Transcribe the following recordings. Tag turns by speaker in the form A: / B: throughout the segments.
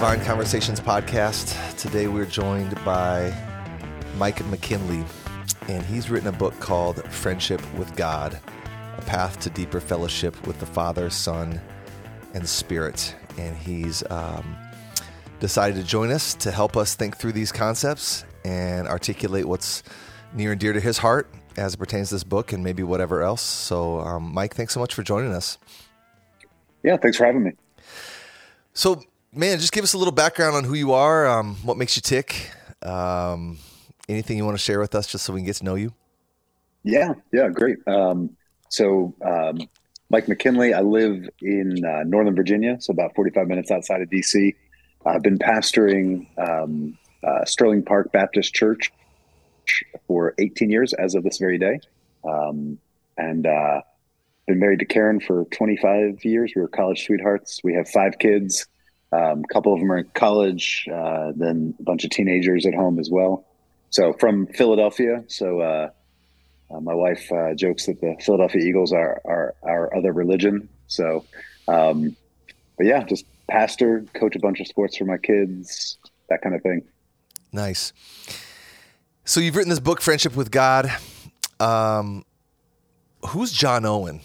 A: Divine Conversations podcast. Today we're joined by Mike McKinley, and he's written a book called Friendship with God A Path to Deeper Fellowship with the Father, Son, and Spirit. And he's um, decided to join us to help us think through these concepts and articulate what's near and dear to his heart as it pertains to this book and maybe whatever else. So, um, Mike, thanks so much for joining us.
B: Yeah, thanks for having me.
A: So, man, just give us a little background on who you are, um, what makes you tick, um, anything you want to share with us, just so we can get to know you.
B: Yeah, yeah, great. Um, so, um, Mike McKinley, I live in uh, Northern Virginia, so about 45 minutes outside of DC. I've been pastoring um, uh, Sterling Park Baptist Church for 18 years as of this very day. Um, and uh, been married to Karen for 25 years. We were college sweethearts. We have five kids. Um, a couple of them are in college, uh, then a bunch of teenagers at home as well. So from Philadelphia. So uh, uh, my wife uh, jokes that the Philadelphia Eagles are, are our other religion. So, um, but yeah, just pastor, coach a bunch of sports for my kids, that kind of thing.
A: Nice. So you've written this book, Friendship with God. Um, who's John Owen?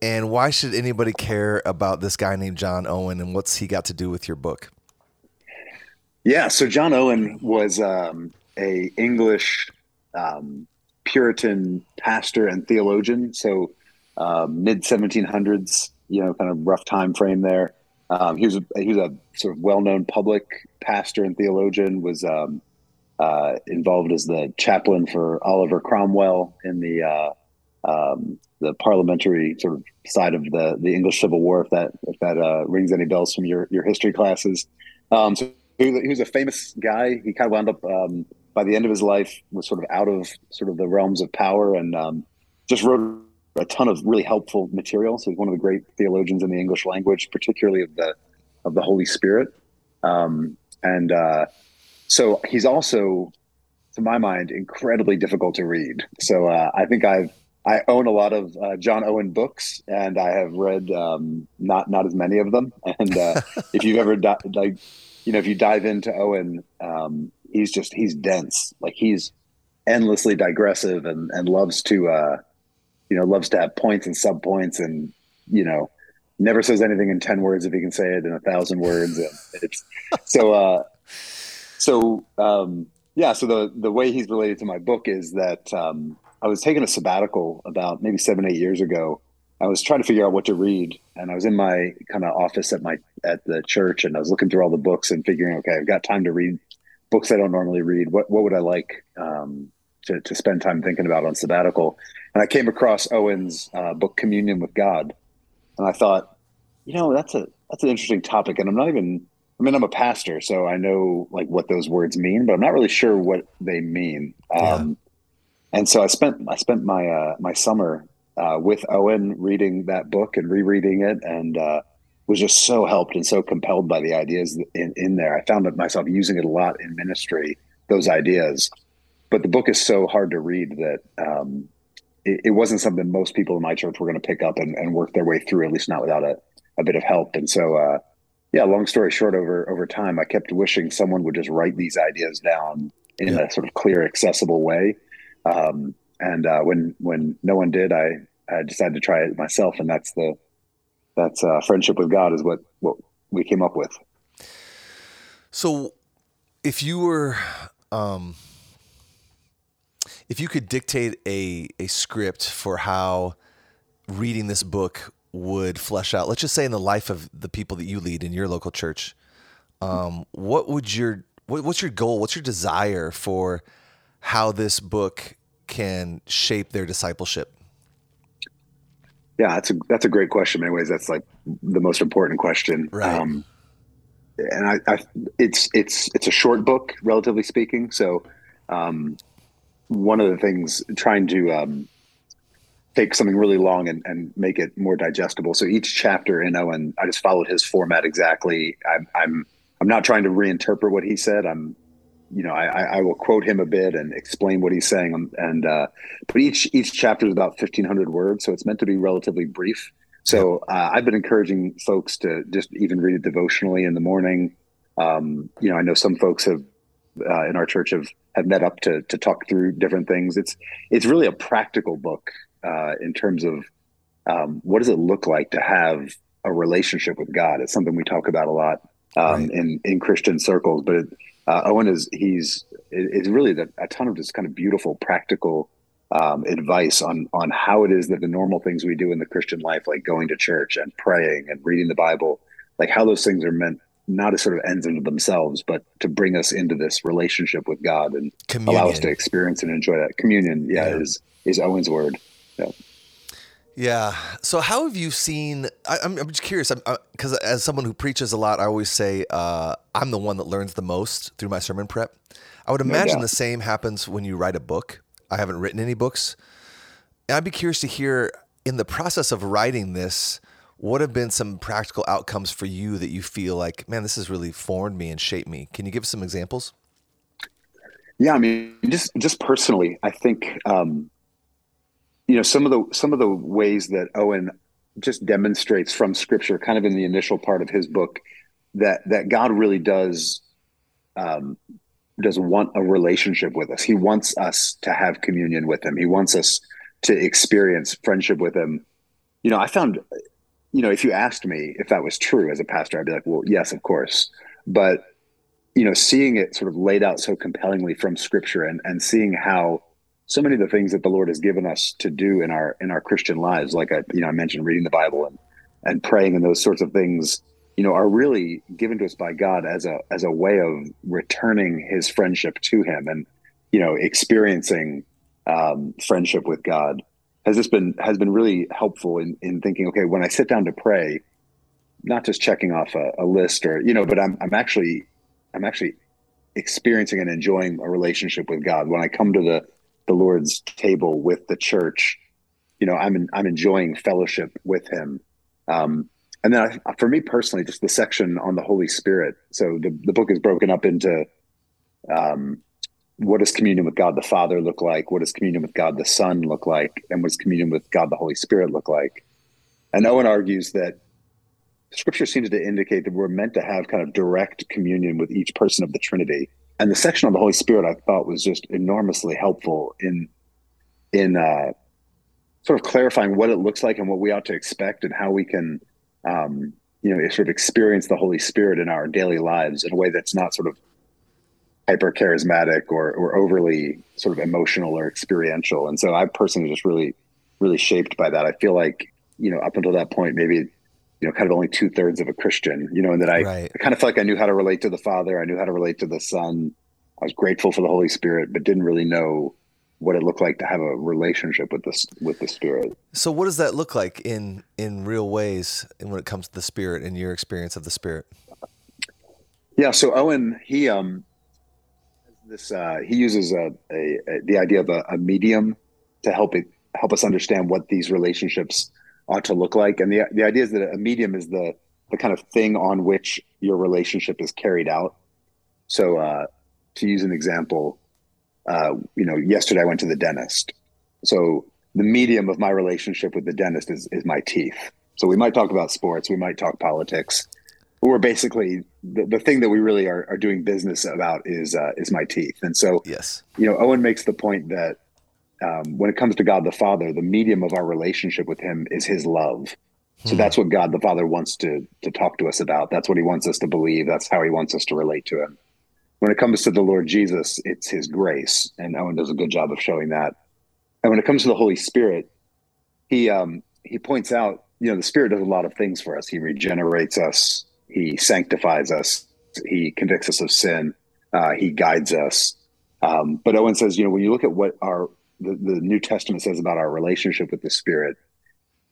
A: And why should anybody care about this guy named John Owen and what's he got to do with your book?
B: Yeah, so John Owen was um, a English um, Puritan pastor and theologian. So um, mid 1700s, you know, kind of rough time frame there. Um, he was a, he was a sort of well known public pastor and theologian. Was um, uh, involved as the chaplain for Oliver Cromwell in the uh, um, the parliamentary sort of side of the the English Civil War, if that if that uh, rings any bells from your your history classes. Um, so he was, a famous guy. He kind of wound up um, by the end of his life was sort of out of sort of the realms of power and um, just wrote a ton of really helpful material. So he's one of the great theologians in the English language, particularly of the of the Holy Spirit. Um, and uh, so he's also, to my mind, incredibly difficult to read. So uh, I think I've I own a lot of uh, John Owen books, and I have read um, not not as many of them. And uh, if you've ever di- like, you know, if you dive into Owen, um, he's just he's dense. Like he's endlessly digressive and and loves to uh, you know loves to have points and subpoints, and you know never says anything in ten words if he can say it in a thousand words. And it's so uh, so um, yeah. So the the way he's related to my book is that. Um, I was taking a sabbatical about maybe seven, eight years ago. I was trying to figure out what to read, and I was in my kind of office at my at the church, and I was looking through all the books and figuring, okay, I've got time to read books I don't normally read. What what would I like um, to to spend time thinking about on sabbatical? And I came across Owen's uh, book Communion with God, and I thought, you know, that's a that's an interesting topic, and I'm not even. I mean, I'm a pastor, so I know like what those words mean, but I'm not really sure what they mean. Um, and so I spent I spent my uh, my summer uh, with Owen reading that book and rereading it, and uh, was just so helped and so compelled by the ideas in, in there. I found myself using it a lot in ministry, those ideas. But the book is so hard to read that um, it, it, wasn't something most people in my church were going to pick up and, and, work their way through, at least not without a, a bit of help. And so, uh, yeah, long story short, over over time, I kept wishing someone would just write these ideas down in yeah. a sort of clear, accessible way um, and uh, when when no one did, I, I decided to try it myself, and that's the that's uh, friendship with God is what what we came up with.
A: So, if you were, um, if you could dictate a a script for how reading this book would flesh out, let's just say in the life of the people that you lead in your local church, um, what would your what, what's your goal? What's your desire for how this book can shape their discipleship?
B: Yeah, that's a that's a great question. In many ways, that's like the most important question.
A: Right. Um,
B: and I, I, it's it's it's a short book, relatively speaking. So, um, one of the things trying to um, take something really long and, and make it more digestible. So each chapter, know, and I just followed his format exactly. I'm I'm I'm not trying to reinterpret what he said. I'm you know, I, I will quote him a bit and explain what he's saying. And uh, but each each chapter is about fifteen hundred words, so it's meant to be relatively brief. So uh, I've been encouraging folks to just even read it devotionally in the morning. Um, you know, I know some folks have uh, in our church have have met up to to talk through different things. It's it's really a practical book uh, in terms of um, what does it look like to have a relationship with God. It's something we talk about a lot um, right. in in Christian circles. But it, uh, Owen is he's it's really the, a ton of just kind of beautiful practical um, advice on on how it is that the normal things we do in the Christian life, like going to church and praying and reading the Bible, like how those things are meant not as sort of ends into themselves, but to bring us into this relationship with God and Communion. allow us to experience and enjoy that communion. Yeah, yeah. is is Owen's word. Yeah.
A: Yeah. So how have you seen? I, am just curious because as someone who preaches a lot, I always say uh, I'm the one that learns the most through my sermon prep. I would imagine no the same happens when you write a book. I haven't written any books. And I'd be curious to hear in the process of writing this, what have been some practical outcomes for you that you feel like, man, this has really formed me and shaped me? Can you give some examples?
B: Yeah, I mean, just just personally, I think um, you know some of the some of the ways that Owen just demonstrates from Scripture, kind of in the initial part of his book, that that God really does um, does want a relationship with us. He wants us to have communion with Him. He wants us to experience friendship with Him. You know, I found you know, if you asked me if that was true as a pastor, I'd be like, well, yes, of course. But, you know, seeing it sort of laid out so compellingly from scripture and, and seeing how so many of the things that the Lord has given us to do in our in our Christian lives, like I, you know, I mentioned reading the Bible and and praying and those sorts of things, you know, are really given to us by God as a as a way of returning his friendship to him and, you know, experiencing um, friendship with God. Has this been has been really helpful in in thinking okay when i sit down to pray not just checking off a, a, list or you know but i'm i'm actually i'm actually experiencing and enjoying a relationship with god. When i come to the the lord's table with the church you know i'm in, i'm enjoying fellowship with him um, and then I, for me personally just the section on the holy spirit so the, the book is broken up into um, what does communion with God the Father look like? What does communion with God the Son look like? And what does communion with God the Holy Spirit look like? And Owen argues that scripture seems to indicate that we're meant to have kind of direct communion with each person of the Trinity. And the section on the Holy Spirit I thought was just enormously helpful in in uh, sort of clarifying what it looks like and what we ought to expect and how we can um, you know sort of experience the Holy Spirit in our daily lives in a way that's not sort of hyper charismatic or, or overly sort of emotional or experiential. And so I personally just really, really shaped by that. I feel like, you know, up until that point, maybe, you know, kind of only two thirds of a Christian, you know, and that I, right. I kind of felt like I knew how to relate to the Father. I knew how to relate to the Son. I was grateful for the Holy Spirit, but didn't really know what it looked like to have a relationship with this with the Spirit.
A: So, what does that look like in in real ways, and when it comes to the Spirit and your experience of the Spirit?
B: Yeah. So Owen, he um this uh, he uses a, a, a, the idea of a, a, medium to help it help us understand what these relationships ought to look like. And the, the idea is that a medium is the the kind of thing on which your relationship is carried out. So uh, to use an example uh, you know yesterday i went to the dentist. So the medium of my relationship with the dentist is, is my teeth. So we might talk about sports. We might talk politics. But we're basically the, the thing that we really are, are doing business about is uh, is my teeth. And so,
A: yes,
B: you know, Owen makes the point that um, when it comes to God the Father, the medium of our relationship with Him is His love. So hmm. that's what God the Father wants to to talk to us about. That's what He wants us to believe. That's how He wants us to relate to Him. When it comes to the Lord Jesus, it's His grace, and Owen does a good job of showing that. And when it comes to the Holy Spirit, he um, he points out, you know, the Spirit does a lot of things for us. He regenerates us. He sanctifies us. He convicts us of sin. Uh, he guides us. Um, but Owen says, you know, when you look at what our the, the New Testament says about our relationship with the Spirit,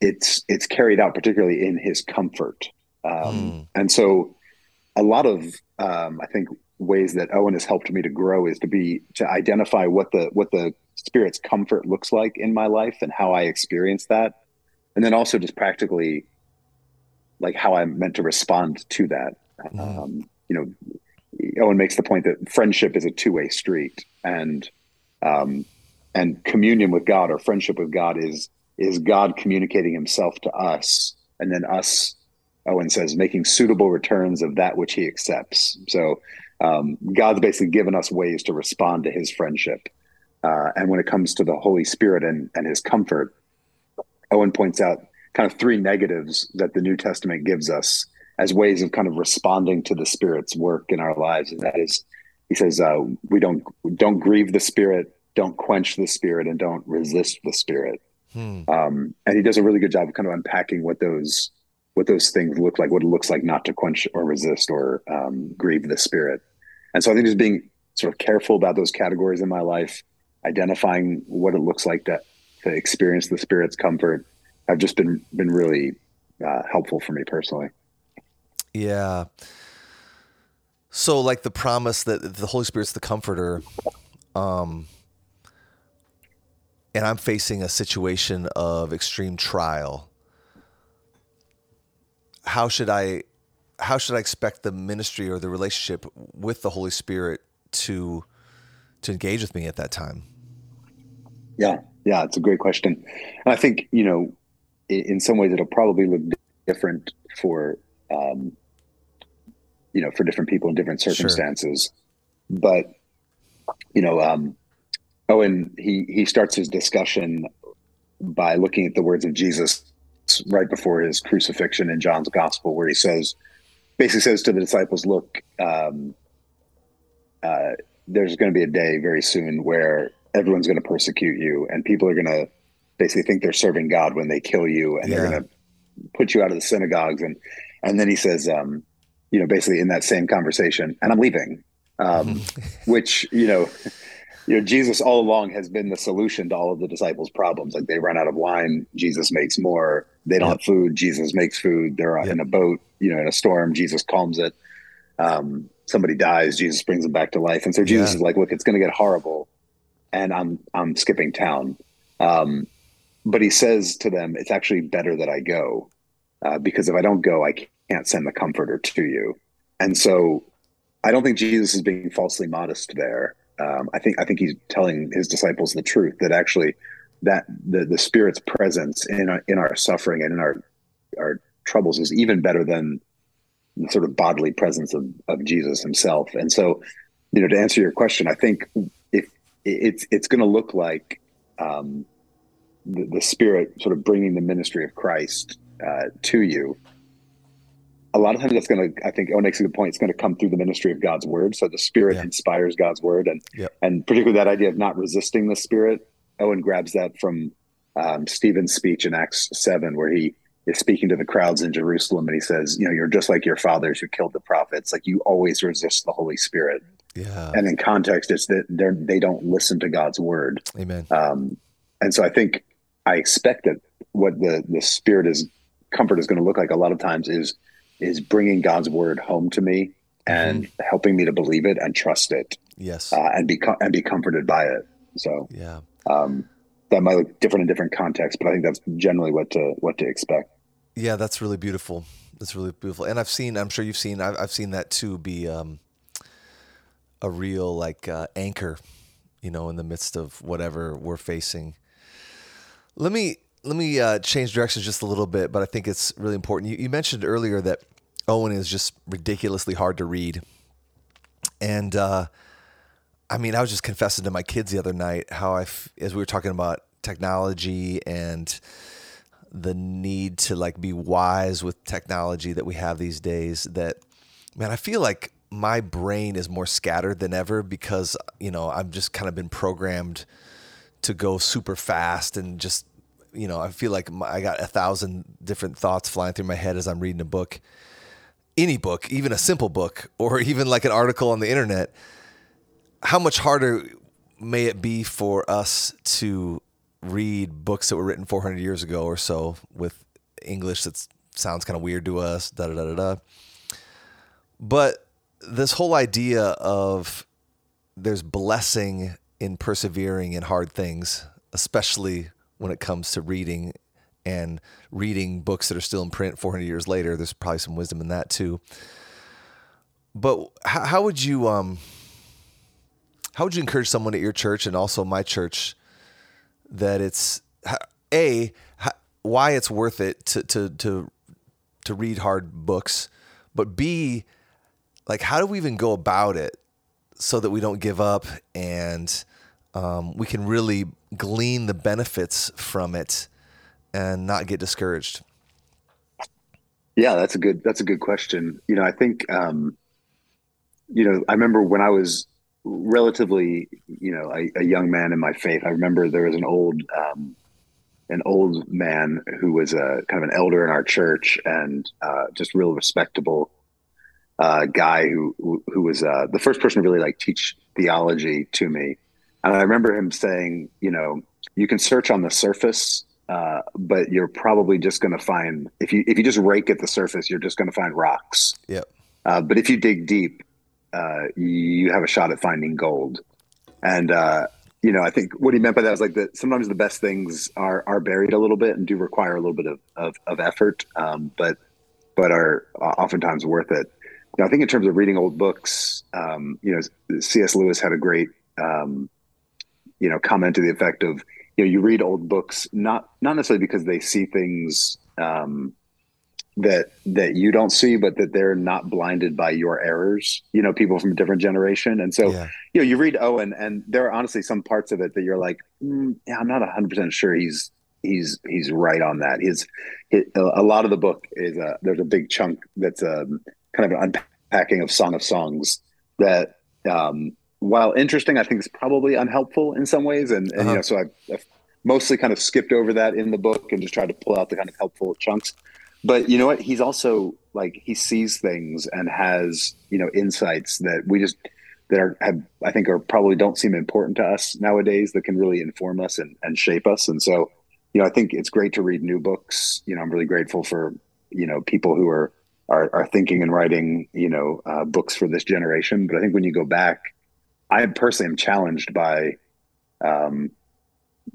B: it's it's carried out particularly in His comfort. Um, mm. And so, a lot of um, I think ways that Owen has helped me to grow is to be to identify what the what the Spirit's comfort looks like in my life and how I experience that, and then also just practically like how I'm meant to respond to that. Mm-hmm. Um, you know, Owen makes the point that friendship is a two way street, and um, and communion with God or friendship with God is is God communicating Himself to us and then us, Owen says, making suitable returns of that which he accepts. So um, God's basically given us ways to respond to his friendship. Uh, and when it comes to the Holy Spirit and, and his comfort, Owen points out kind of three negatives that the New Testament gives us as ways of kind of responding to the Spirit's work in our lives. And that is, he says, uh, we don't don't grieve the Spirit, don't quench the Spirit, and don't resist the Spirit. Hmm. Um, and he does a really good job of kind of unpacking what those what those things look like, what it looks like not to quench or resist or um, grieve the Spirit. And so I think just being sort of careful about those categories in my life, identifying what it looks like to to experience the Spirit's comfort, have just been been really uh, helpful for me personally.
A: Yeah. So, like the promise that the Holy Spirit's the comforter, um, and I'm facing a situation of extreme trial. How should I, how should I expect the ministry or the relationship with the Holy Spirit to, to engage with me at that time?
B: Yeah, yeah, it's a great question, and I think you know, in some ways, it'll probably look different for um, you know for different people in different circumstances sure. but you know um owen he he starts his discussion by looking at the words of jesus right before his crucifixion in john's gospel where he says basically says to the disciples look um uh there's going to be a day very soon where everyone's going to persecute you and people are going to basically think they're serving god when they kill you and yeah. they're going to put you out of the synagogues and and then he says um you know, basically in that same conversation, and I'm leaving, um, which you know, you know, Jesus all along has been the solution to all of the disciples' problems. Like they run out of wine, Jesus makes more. They don't have food, Jesus makes food. They're in a boat, you know, in a storm, Jesus calms it. Um, somebody dies, Jesus brings them back to life, and so Jesus yeah. is like, "Look, it's going to get horrible, and I'm I'm skipping town." Um, but he says to them, "It's actually better that I go, uh, because if I don't go, I can't send the comforter to you. And so I don't think Jesus is being falsely modest there. Um, I think I think he's telling his disciples the truth that actually that the the Spirit's presence in our, in our suffering and in our our troubles is even better than the sort of bodily presence of, of Jesus himself. And so, you know, to answer your question, I think if it's it's going to look like um, the, the Spirit sort of bringing the ministry of Christ uh, to you a lot of times that's going to, I think Owen makes a good point. It's going to come through the ministry of God's word. So the spirit yeah. inspires God's word. And, and particularly that idea of not resisting the spirit. Owen grabs that from um, Stephen's speech in Acts 7, where he is speaking to the crowds in Jerusalem. And he says, you know, you're just like your fathers who killed the prophets. Like you always resist the Holy Spirit. Yeah. And in context, it's that they're, they don't listen to God's word.
A: Amen.
B: Um, and so I think I expect that what the, the spirit is comfort is going to look like a lot of times is is bringing God's word home to me and mm-hmm. helping me to believe it and trust it.
A: Yes.
B: Uh, and be and be comforted by it. So
A: yeah.
B: Um, that might look different in different contexts, but I think that's generally what to what to expect.
A: Yeah, that's really beautiful. That's really beautiful. And I've seen, I'm sure you've seen, I've, I've seen that too be um, a real like uh, anchor, you know, in the midst of whatever we're facing. Let me let me uh, change directions just a little bit, but I think it's really important. You, you, mentioned earlier that Owen is just ridiculously hard to read, and uh, I mean, I was just confessing to my kids the other night how I, as we were talking about technology and the need to like be wise with technology that we have these days. That man, I feel like my brain is more scattered than ever because you know I've just kind of been programmed to go super fast and just you know, I feel like I got a thousand different thoughts flying through my head as I'm reading a book, any book, even a simple book, or even like an article on the internet. How much harder may it be for us to read books that were written 400 years ago or so with English that sounds kind of weird to us, da da da da da. But this whole idea of there's blessing in persevering in hard things, especially when it comes to reading and reading books that are still in print 400 years later. There's probably some wisdom in that too. But how, how would you um, how would you encourage someone at your church and also my church that it's a why it's worth it to to to to read hard books, but B, like how do we even go about it so that we don't give up and um, we can really glean the benefits from it and not get discouraged?
B: Yeah, that's a good that's a good question. You know, I think um, you know I remember when I was relatively you know a, a, young man in my faith. I remember there was an old um, an old man who was a kind of an elder in our church and uh, just real respectable uh, guy who who was uh, the first person to really like teach theology to me. And I remember him saying, you know, you can search on the surface uh, but you're probably just going to find if you if you just rake at the surface, you're just going to find rocks.
A: Yep.
B: Uh, but if you dig deep, uh, you have a shot at finding gold. And uh, you know, I think what he meant by that was like that sometimes the best things are are buried a little bit and do require a little bit of of, of effort, um, but but are oftentimes worth it. Know, I think in terms of reading old books, um, you know, C.S. Lewis had a great um, you know comment to the effect of you know you read old books not not necessarily because they see things um, that that you don't see, but that they're not blinded by your errors. You know, people from a different generation, and so yeah. you know you read Owen, and there are honestly some parts of it that you're like, mm, yeah, I'm not 100 percent sure he's he's he's right on that. His, his, a lot of the book is a, there's a big chunk that's a um, kind of an unpacking of Song of Songs that um, while interesting, I think it's probably unhelpful in some ways. And, and uh-huh. you know, so I've, I've, mostly kind of skipped over that in the book and just tried to pull out the kind of helpful chunks. But you know what? He's also like he sees things and has you know insights that we just that are have I think are probably don't seem important to us nowadays that can really inform us and, and shape us. And so, you know, I think it's great to read new books. You know, I'm really grateful for you know people who are are, are thinking and writing you know uh, books for this generation. But I think when you go back I personally am challenged by um,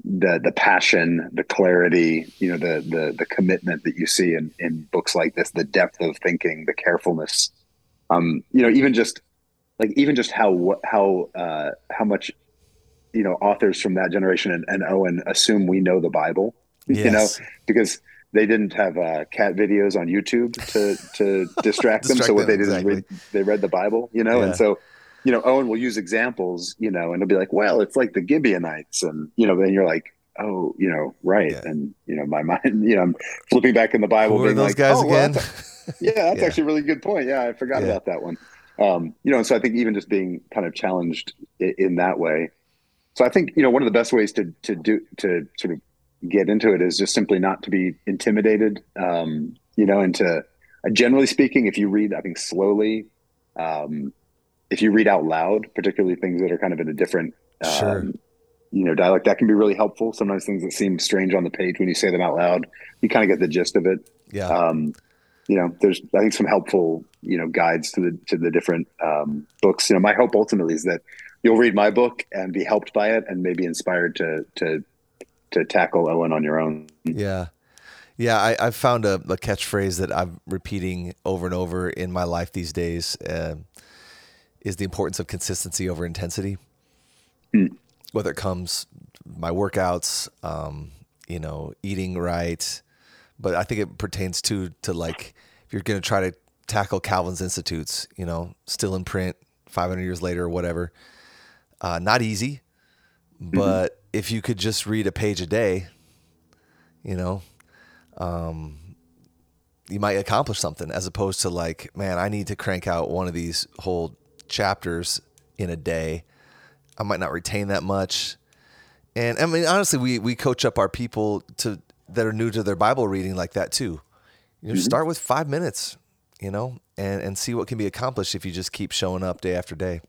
B: the the passion, the clarity, you know, the the the commitment that you see in in books like this, the depth of thinking, the carefulness. Um, you know, even just like even just how how uh, how much you know authors from that generation and, and Owen assume we know the Bible. Yes. You know, because they didn't have uh, cat videos on YouTube to to distract, distract them. So what they did exactly. is read, they read the Bible. You know, yeah. and so you know, Owen will use examples, you know, and he'll be like, well, it's like the Gibeonites. And, you know, then you're like, oh, you know, right. Yeah. And, you know, my mind, you know, I'm flipping back in the Bible.
A: Who are those
B: like,
A: guys
B: oh,
A: again?
B: Well, that's a, yeah, that's yeah. actually a really good point. Yeah, I forgot yeah. about that one. Um, you know, and so I think even just being kind of challenged in, in that way. So I think, you know, one of the best ways to, to do, to sort of get into it is just simply not to be intimidated, um, you know, and to, uh, generally speaking, if you read, I think slowly, um, if you read out loud, particularly things that are kind of in a different, sure. um, you know, dialect, that can be really helpful. Sometimes things that seem strange on the page when you say them out loud, you kind of get the gist of it.
A: Yeah.
B: Um, you know, there's I think some helpful you know guides to the to the different um, books. You know, my hope ultimately is that you'll read my book and be helped by it, and maybe inspired to to to tackle Owen on your own.
A: Yeah. Yeah, I, have found a, a, catchphrase that I'm repeating over and over in my life these days. Uh, is the importance of consistency over intensity. Mm. Whether it comes my workouts, um, you know, eating right, but I think it pertains to to like if you're going to try to tackle Calvin's Institutes, you know, still in print 500 years later or whatever. Uh, not easy, mm-hmm. but mm-hmm. if you could just read a page a day, you know, um, you might accomplish something as opposed to like, man, I need to crank out one of these whole chapters in a day. I might not retain that much. And I mean, honestly, we, we coach up our people to that are new to their Bible reading like that too. You know, mm-hmm. start with five minutes, you know, and, and see what can be accomplished if you just keep showing up day after day.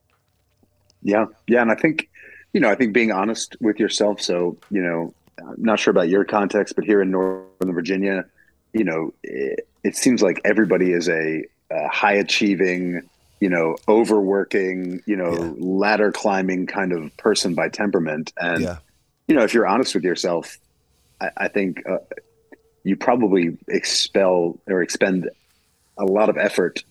B: Yeah. Yeah. And I think, you know, I think being honest with yourself. So, you know, I'm not sure about your context, but here in Northern Virginia, you know, it, it seems like everybody is a, a high achieving, you know, overworking, you know, yeah. ladder climbing kind of person by temperament. And, yeah. you know, if you're honest with yourself, I, I think uh, you probably expel or expend a lot of effort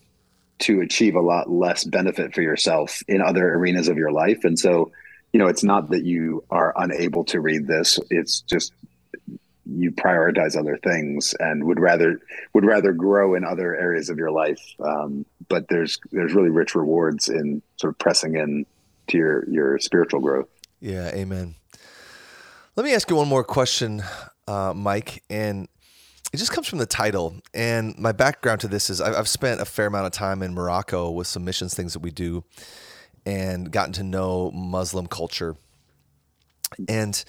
B: to achieve a lot less benefit for yourself in other arenas of your life. And so, you know, it's not that you are unable to read this. It's just you prioritize other things and would rather would rather grow in other areas of your life. Um, but there's there's really rich rewards in sort of pressing in to your your spiritual growth.
A: Yeah, amen. Let me ask you one more question, uh, Mike, and it just comes from the title. And my background to this is I've spent a fair amount of time in Morocco with some missions things that we do, and gotten to know Muslim culture. And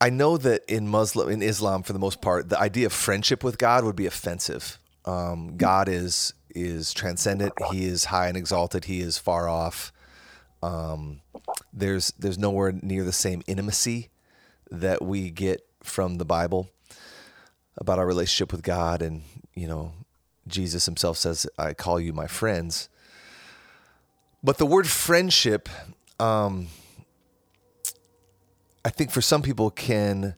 A: I know that in Muslim in Islam, for the most part, the idea of friendship with God would be offensive. Um, God is is transcendent. He is high and exalted. He is far off. Um, there's there's nowhere near the same intimacy that we get from the Bible about our relationship with God, and you know, Jesus Himself says, "I call you my friends." But the word friendship. Um, I think for some people can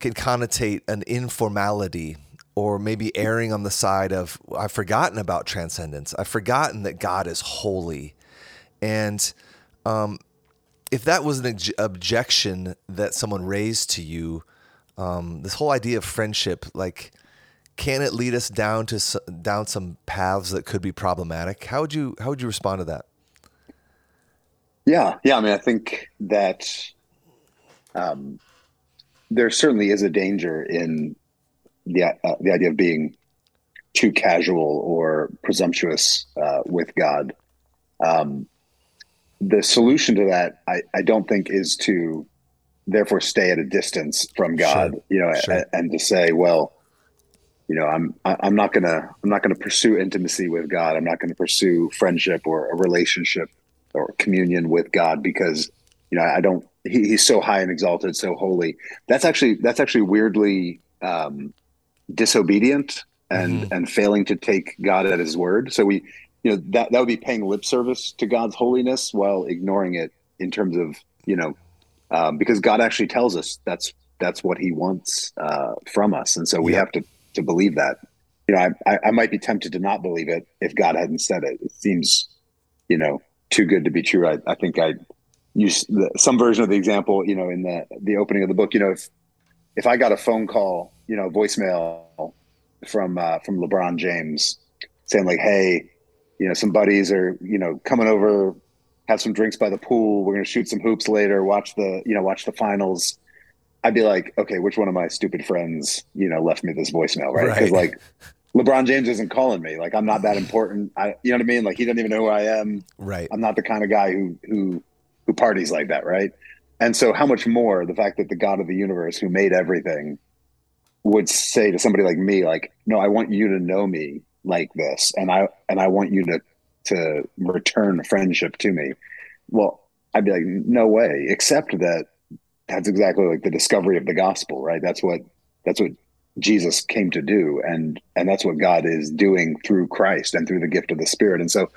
A: can connotate an informality or maybe erring on the side of I've forgotten about transcendence. I've forgotten that God is holy, and um, if that was an objection that someone raised to you, um, this whole idea of friendship, like, can it lead us down to down some paths that could be problematic? How would you how would you respond to that?
B: Yeah, yeah. I mean, I think that um, there certainly is a danger in the uh, the idea of being too casual or presumptuous uh, with God. Um, the solution to that, I, I don't think, is to therefore stay at a distance from God. Sure. You know, sure. and, and to say, well, you know, I'm I'm not gonna I'm not gonna pursue intimacy with God. I'm not gonna pursue friendship or a relationship or communion with God because you know I don't. He, he's so high and exalted, so holy. That's actually that's actually weirdly um, disobedient and mm-hmm. and failing to take God at His word. So we, you know, that that would be paying lip service to God's holiness while ignoring it in terms of you know, um, because God actually tells us that's that's what He wants uh, from us, and so we yeah. have to to believe that. You know, I, I might be tempted to not believe it if God hadn't said it. It seems, you know, too good to be true. I, I think I use the, some version of the example, you know, in the the opening of the book. You know, if if I got a phone call, you know, voicemail from uh, from LeBron James saying like, "Hey, you know, some buddies are you know coming over, have some drinks by the pool. We're gonna shoot some hoops later. Watch the you know watch the finals." I'd be like, okay, which one of my stupid friends, you know, left me this voicemail, right? Because right. like LeBron James isn't calling me. Like I'm not that important. I, you know what I mean? Like he doesn't even know who I am.
A: Right.
B: I'm not the kind of guy who who who parties like that, right? And so, how much more the fact that the God of the universe, who made everything, would say to somebody like me, like, "No, I want you to know me like this, and I and I want you to to return friendship to me." Well, I'd be like, "No way!" Except that that's exactly like the discovery of the gospel, right? That's what that's what Jesus came to do, and and that's what God is doing through Christ and through the gift of the Spirit. And so,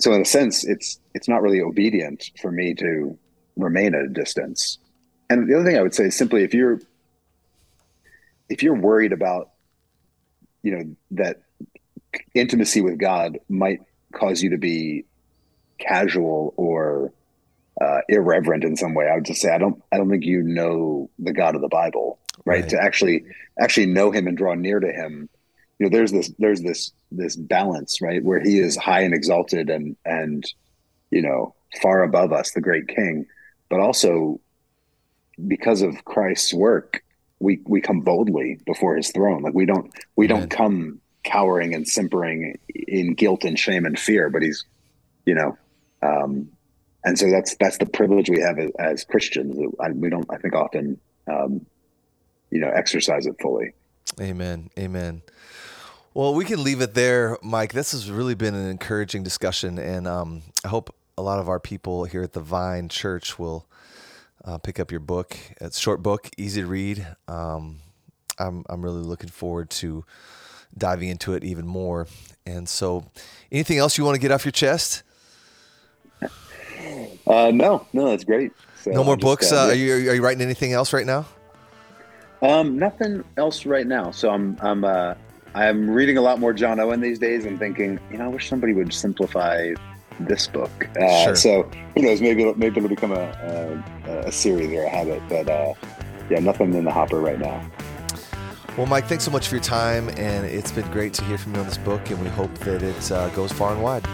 B: so in a sense, it's it's not really obedient for me to remain at a distance. And the other thing I would say is simply if you're if you're worried about you know that intimacy with God might cause you to be casual or uh, irreverent in some way, I would just say I don't I don't think you know the God of the Bible right? right? To actually actually know him and draw near to him. You know, there's this there's this this balance, right, where he is high and exalted and and you know far above us, the great King, but also because of Christ's work, we we come boldly before His throne. Like we don't we Amen. don't come cowering and simpering in guilt and shame and fear, but He's, you know, um, and so that's that's the privilege we have as, as Christians. I, we don't, I think, often um, you know exercise it fully
A: amen amen well we can leave it there mike this has really been an encouraging discussion and um, i hope a lot of our people here at the vine church will uh, pick up your book. It's a short book easy to read. Um, I'm, I'm really looking forward to diving into it even more. And so anything else you want to get off your chest?
B: Uh, no no that's great.
A: So no more just, books? uh, are, you, are you writing anything else right now?
B: Um, nothing else right now. So I'm I'm uh, I'm reading a lot more John Owen these days and thinking, you know, I wish somebody would simplify this book. Uh, sure. So who knows? Maybe it'll, maybe it'll become a, a, a series or a habit. But uh, yeah, nothing in the hopper right now.
A: Well, Mike, thanks so much for your time, and it's been great to hear from you on this book, and we hope that it uh, goes far and wide.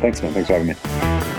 B: Thanks, man. Thanks for having me.